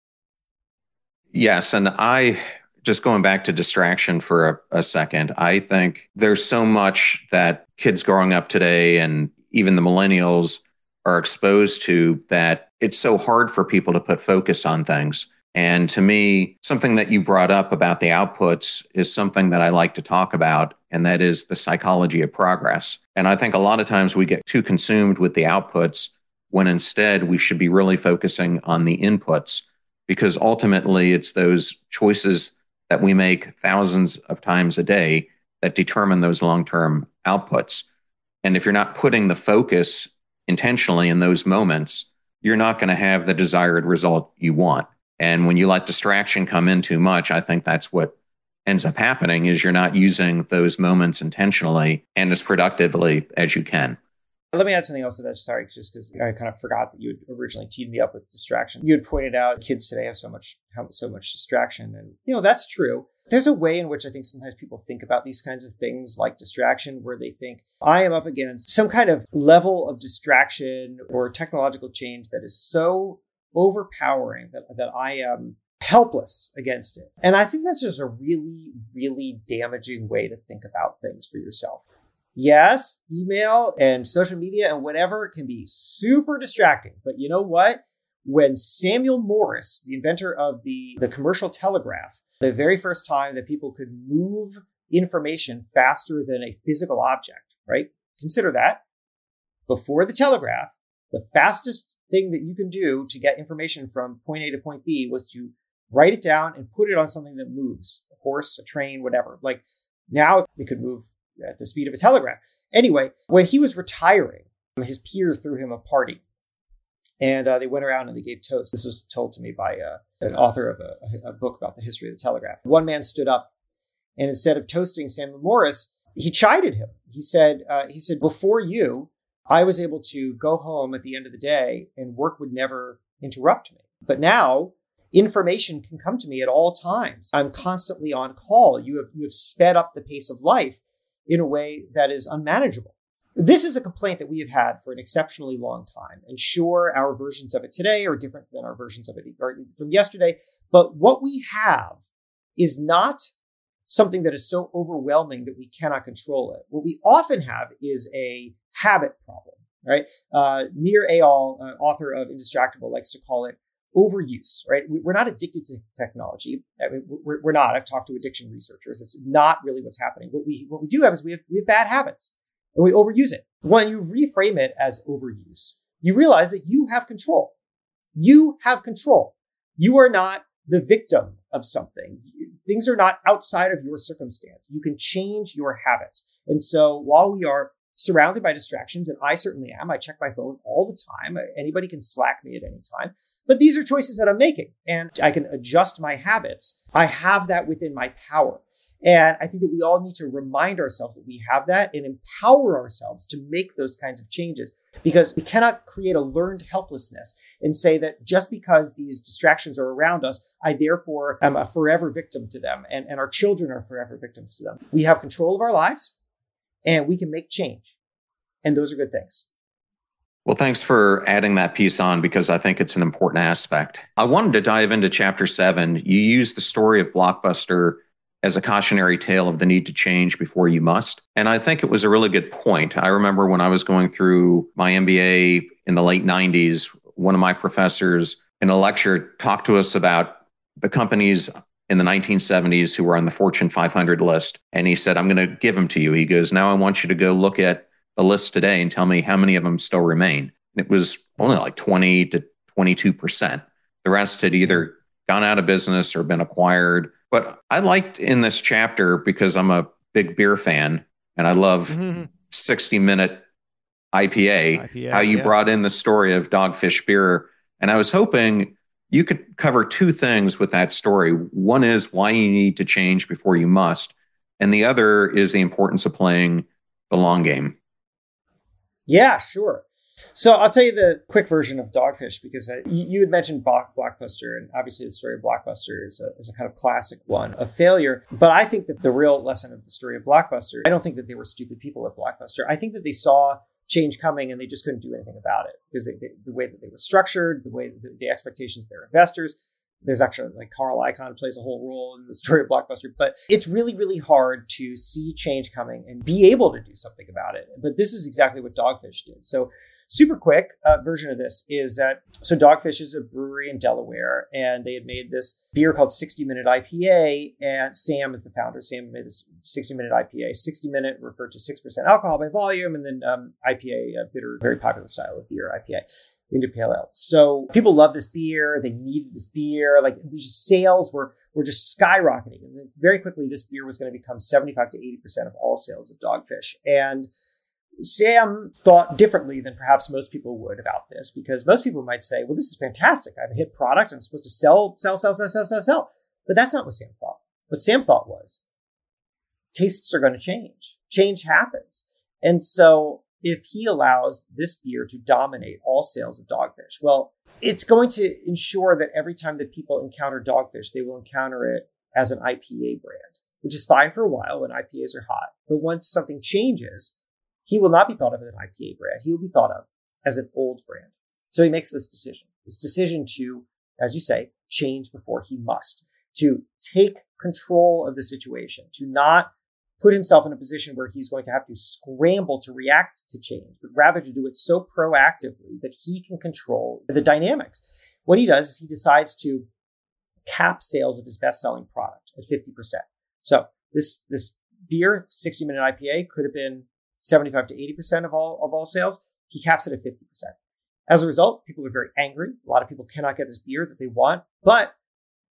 Yes. And I, just going back to distraction for a, a, second, I think there's so much that kids growing up today and even the millennials are exposed to that it's so hard for people to put focus on things. And to me, something that you brought up about the outputs is something that I like to talk about, and that is the psychology of progress. And I think a lot of times we get too consumed with the outputs when instead we should be really focusing on the inputs, because ultimately it's those choices that we make thousands of times a day that determine those long term outputs. And if you're not putting the focus intentionally in those moments, you're not going to have the desired result you want. And when you let distraction come in too much, I think that's what ends up happening is you're not using those moments intentionally and as productively as you can. Let me add something else to that. Sorry, just because I kind of forgot that you had originally teed me up with distraction. You had pointed out kids today have so much have so much distraction, and you know that's true. There's a way in which I think sometimes people think about these kinds of things like distraction, where they think, I am up against some kind of level of distraction or technological change that is so overpowering that, that I am helpless against it. And I think that's just a really, really damaging way to think about things for yourself. Yes, email and social media and whatever can be super distracting, but you know what? When Samuel Morse, the inventor of the, the commercial telegraph, the very first time that people could move information faster than a physical object, right? Consider that. Before the telegraph, the fastest thing that you can do to get information from point A to point B was to write it down and put it on something that moves a horse, a train, whatever. Like now it could move at the speed of a telegraph. Anyway, when he was retiring, his peers threw him a party and uh, they went around and they gave toasts. This was told to me by uh, an author of a, a, book about the history of the telegraph. One man stood up, and instead of toasting Samuel Morse, he chided him. He said, uh, "He said before you, I was able to go home at the end of the day, and work would never interrupt me. But now." Information can come to me at all times. I'm constantly on call. You have you have sped up the pace of life in a way that is unmanageable. This is a complaint that we have had for an exceptionally long time. And sure, our versions of it today are different than our versions of it from yesterday. But what we have is not something that is so overwhelming that we cannot control it. What we often have is a habit problem, right? Uh, Nir Eyal, uh, author of Indistractable, likes to call it overuse, right? We're not addicted to technology. I mean, we're, we're not. I've talked to addiction researchers. It's not really what's happening. What we, what we do have is we have, we have bad habits and we overuse it. When you reframe it as overuse, you realize that you have control. You have control. You are not the victim of something. Things are not outside of your circumstance. You can change your habits. And so while we are surrounded by distractions, and I certainly am, I check my phone all the time. Anybody can slack me at any time. But these are choices that I'm making and I can adjust my habits. I have that within my power. And I think that we all need to remind ourselves that we have that and empower ourselves to make those kinds of changes because we cannot create a learned helplessness and say that just because these distractions are around us, I therefore am a forever victim to them and, and our children are forever victims to them. We have control of our lives and we can make change. And those are good things. Well, thanks for adding that piece on because I think it's an important aspect. I wanted to dive into chapter seven. You use the story of Blockbuster as a cautionary tale of the need to change before you must. And I think it was a really good point. I remember when I was going through my MBA in the late 90s, one of my professors in a lecture talked to us about the companies in the 1970s who were on the Fortune 500 list. And he said, I'm going to give them to you. He goes, Now I want you to go look at the list today and tell me how many of them still remain. And it was only like 20 to 22%. The rest had either gone out of business or been acquired but I liked in this chapter because I'm a big beer fan. and I love mm-hmm. 60 minute IPA, IPA how you yeah. brought in the story of Dogfish beer. And I was hoping you could cover two things with that story. One is why you need to change before you must, and the other is the importance of playing the long game. Yeah, sure. So I'll tell you the quick version of Dogfish because uh, you, you, had mentioned Blockbuster, and obviously the story of Blockbuster is a, is a kind of classic one of failure. But I think that the real lesson of the story of Blockbuster, I don't think that they were stupid people at Blockbuster. I think that they saw change coming and they just couldn't do anything about it because they, they, the way that they were structured, the way the, the expectations of their investors. There's actually like Carl Icahn plays a whole role in the story of Blockbuster, but it's really, really hard to see change coming and be able to do something about it. But this is exactly what Dogfish did. So super quick uh, version of this is that so Dogfish is a brewery in Delaware, and they had made this beer called 60 Minute IPA. And Sam is the founder. Sam made this 60 Minute IPA. 60 Minute referred to 6% alcohol by volume, and then um, IPA, a bitter, very popular style of beer, IPA. India pale ale. So people love this beer. They needed this beer. Like these sales were were just skyrocketing, and very quickly this beer was going to become seventy five to eighty percent of all sales of Dogfish. And Sam thought differently than perhaps most people would about this because most people might say, well, this is fantastic. I have a hit product. I'm supposed to sell, sell, sell, sell, sell, sell, sell. But that's not what Sam thought. What Sam thought was tastes are going to change. Change happens. And so if he allows this beer to dominate all sales of dogfish, well, it's going to ensure that every time that people encounter dogfish, they will encounter it as an IPA brand, which is fine for a while when IPAs are hot. But once something changes, he will not be thought of as an IPA brand. He will be thought of as an old brand. So he makes this decision, this decision to, as you say, change before he must, to take control of the situation, to not put himself in a position where he's going to have to scramble to react to change, but rather to do it so proactively that he can control the dynamics. What he does is he decides to cap sales of his best-selling product at 50%. So this, this beer, 60 minute IPA could have been 75 to 80% of all, of all sales. He caps it at 50%. As a result, people are very angry. A lot of people cannot get this beer that they want, but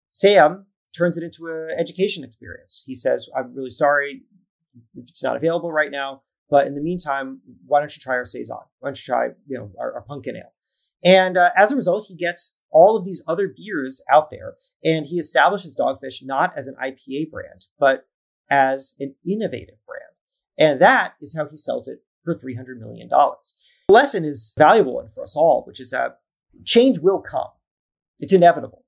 Sam turns it into an education experience. He says, I'm really sorry. It's not available right now. But in the meantime, why don't you try our Saison? Why don't you try, you know, our, our pumpkin ale? And uh, as a result, he gets all of these other beers out there and he establishes Dogfish not as an IPA brand, but as an innovative brand. And that is how he sells it for $300 million. The lesson is valuable one for us all, which is that change will come. It's inevitable.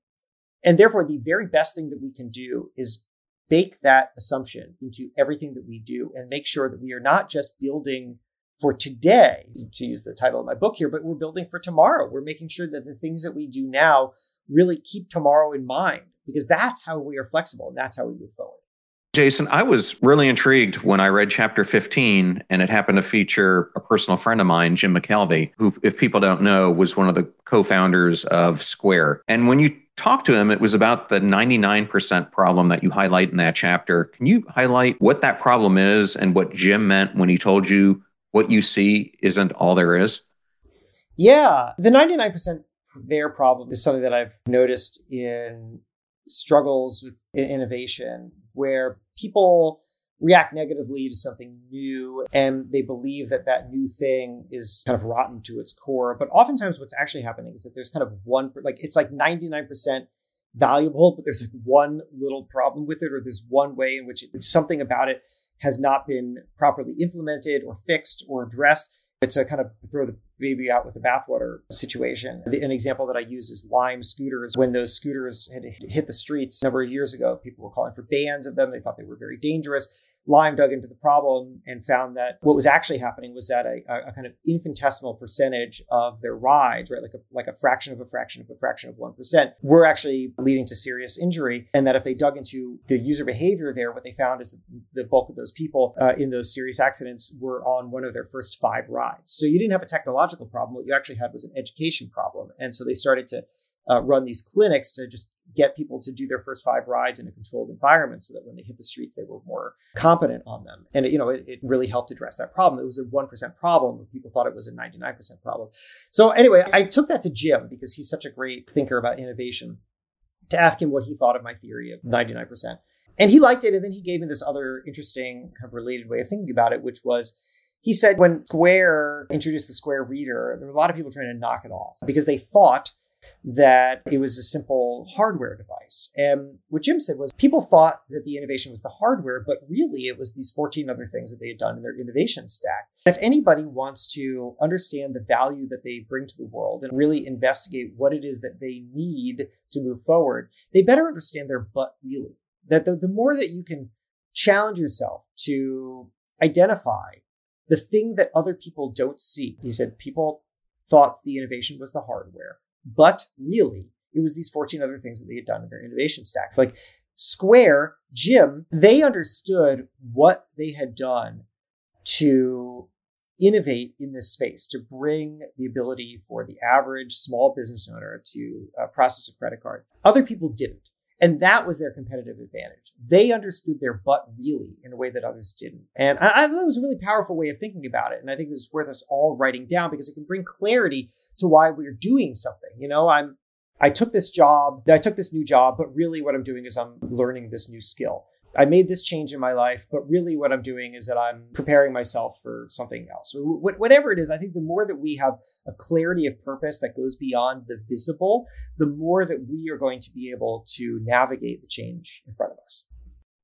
And therefore, the very best thing that we can do is bake that assumption into everything that we do and make sure that we are not just building for today, to use the title of my book here, but we're building for tomorrow. We're making sure that the things that we do now really keep tomorrow in mind because that's how we are flexible and that's how we move forward. Jason, I was really intrigued when I read chapter 15 and it happened to feature a personal friend of mine, Jim McKelvey, who, if people don't know, was one of the co founders of Square. And when you talked to him, it was about the 99% problem that you highlight in that chapter. Can you highlight what that problem is and what Jim meant when he told you what you see isn't all there is? Yeah, the 99% there problem is something that I've noticed in struggles with innovation where people react negatively to something new and they believe that that new thing is kind of rotten to its core. But oftentimes what's actually happening is that there's kind of one like it's like 99% valuable but there's like one little problem with it or there's one way in which it, something about it has not been properly implemented or fixed or addressed. It's a kind of throw the baby out with the bathwater situation. An example that I use is Lime scooters. When those scooters had hit the streets a number of years ago, people were calling for bans of them. They thought they were very dangerous. Lime dug into the problem and found that what was actually happening was that a, a, kind of infinitesimal percentage of their rides, right, like a, like a fraction of a fraction of a fraction of 1%, were actually leading to serious injury. And that if they dug into the user behavior there, what they found is that the bulk of those people uh, in those serious accidents were on one of their first five rides. So you didn't have a technological problem. What you actually had was an education problem. And so they started to uh, run these clinics to just get people to do their first five rides in a controlled environment so that when they hit the streets, they were more competent on them. And, you know, it, it, really helped address that problem. It was a 1% problem. People thought it was a 99% problem. So anyway, I took that to Jim because he's such a great thinker about innovation to ask him what he thought of my theory of 99%. And he liked it. And then he gave me this other interesting, kind of related way of thinking about it, which was he said when Square introduced the Square Reader, there were a lot of people trying to knock it off because they thought that it was a simple hardware device. And what Jim said was people thought that the innovation was the hardware, but really it was these 14 other things that they had done in their innovation stack. If anybody wants to understand the value that they bring to the world and really investigate what it is that they need to move forward, they better understand their butt really. That the, the more that you can challenge yourself to identify the thing that other people don't see. He said people thought the innovation was the hardware. But really, it was these 14 other things that they had done in their innovation stack. Like Square, Jim, they understood what they had done to innovate in this space, to bring the ability for the average small business owner to uh, process a credit card. Other people didn't. And that was their competitive advantage. They understood their butt really in a way that others didn't. And I, I thought it was a really powerful way of thinking about it. And I think this is worth us all writing down because it can bring clarity to why we're doing something. You know, I'm I took this job, I took this new job, but really what I'm doing is I'm learning this new skill. I made this change in my life, but really what I'm doing is that I'm preparing myself for something else. Or whatever it is, I think the more that we have a clarity of purpose that goes beyond the visible, the more that we are going to be able to navigate the change in front of us.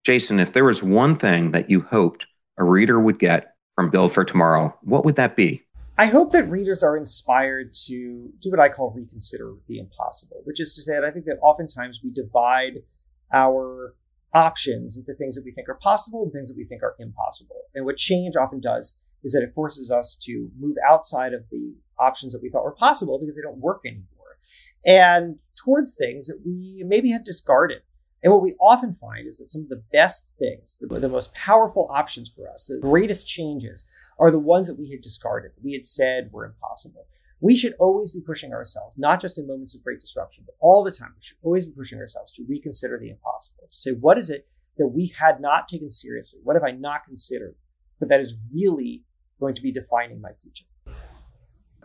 Jason, if there was one thing that you hoped a reader would get from Build for Tomorrow, what would that be? I hope that readers are inspired to do what I call reconsider the impossible, which is to say that I think that oftentimes we divide our options into things that we think are possible and things that we think are impossible. And what change often does is that it forces us to move outside of the options that we thought were possible because they don't work anymore and towards things that we maybe had discarded. And what we often find is that some of the best things, the, the most powerful options for us, the greatest changes are the ones that we had discarded, we had said were impossible. We should always be pushing ourselves, not just in moments of great disruption, but all the time. We should always be pushing ourselves to reconsider the impossible, to say, what is it that we had not taken seriously? What have I not considered, but that is really going to be defining my future?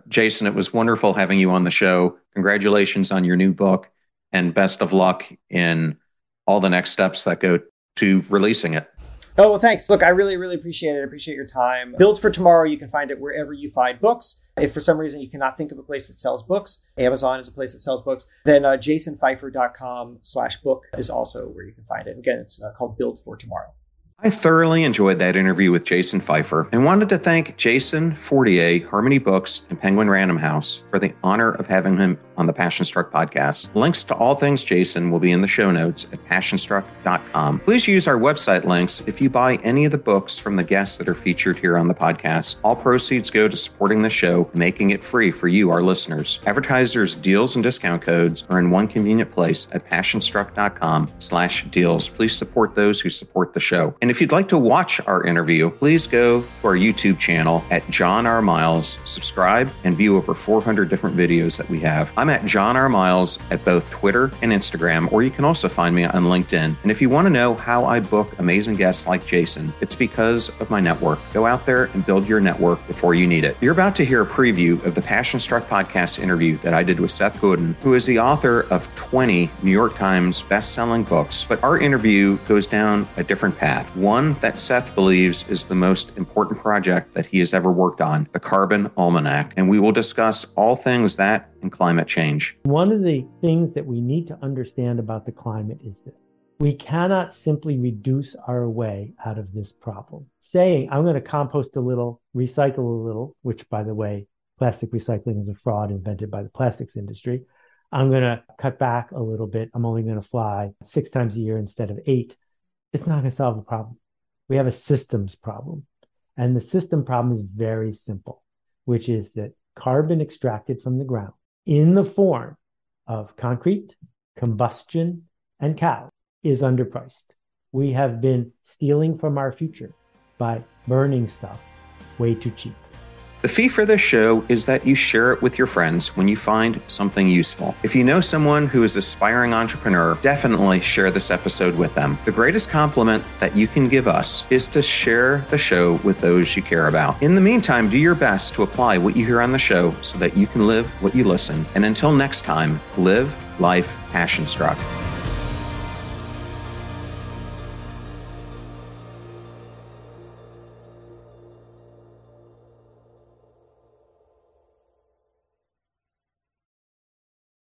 Jason, it was wonderful having you on the show. Congratulations on your new book and best of luck in all the next steps that go to releasing it. Oh, well, thanks. Look, I really, really appreciate it. I appreciate your time. Build for Tomorrow, you can find it wherever you find books. If for some reason you cannot think of a place that sells books, Amazon is a place that sells books, then uh, jasonfeifer.com slash book is also where you can find it. Again, it's uh, called Build for Tomorrow. I thoroughly enjoyed that interview with Jason Feifer and wanted to thank Jason Fortier, Harmony Books, and Penguin Random House for the honor of having him on the Passion Struck podcast. Links to all things Jason will be in the show notes at passionstruck.com. Please use our website links if you buy any of the books from the guests that are featured here on the podcast. All proceeds go to supporting the show, making it free for you, our listeners. Advertisers' deals and discount codes are in one convenient place at passionstruck.com slash deals. Please support those who support the show. And and if you'd like to watch our interview, please go to our YouTube channel at John R. Miles, subscribe, and view over 400 different videos that we have. I'm at John R. Miles at both Twitter and Instagram, or you can also find me on LinkedIn. And if you want to know how I book amazing guests like Jason, it's because of my network. Go out there and build your network before you need it. You're about to hear a preview of the Passion Struck podcast interview that I did with Seth Godin, who is the author of 20 New York Times best-selling books. But our interview goes down a different path one that Seth believes is the most important project that he has ever worked on, the Carbon Almanac. And we will discuss all things that and climate change. One of the things that we need to understand about the climate is this. we cannot simply reduce our way out of this problem. Saying, I'm going to compost a little, recycle a little, which, by the way, plastic recycling is a fraud invented by the plastics industry. I'm going to cut back a little bit. I'm only going to fly six times a year instead of eight it's not going to solve a problem. We have a systems problem. And the system problem is very simple, which is that carbon extracted from the ground in the form of concrete, combustion, and cow is underpriced. We have been stealing from our future by burning stuff way too cheap. The fee for this show is that you share it with your friends when you find something useful. If you know someone who is aspiring entrepreneur, definitely share this episode with them. The greatest compliment that you can give us is to share the show with those you care about. In the meantime, do your best to apply what you hear on the show so that you can live what you listen. And until next time, live life passion struck.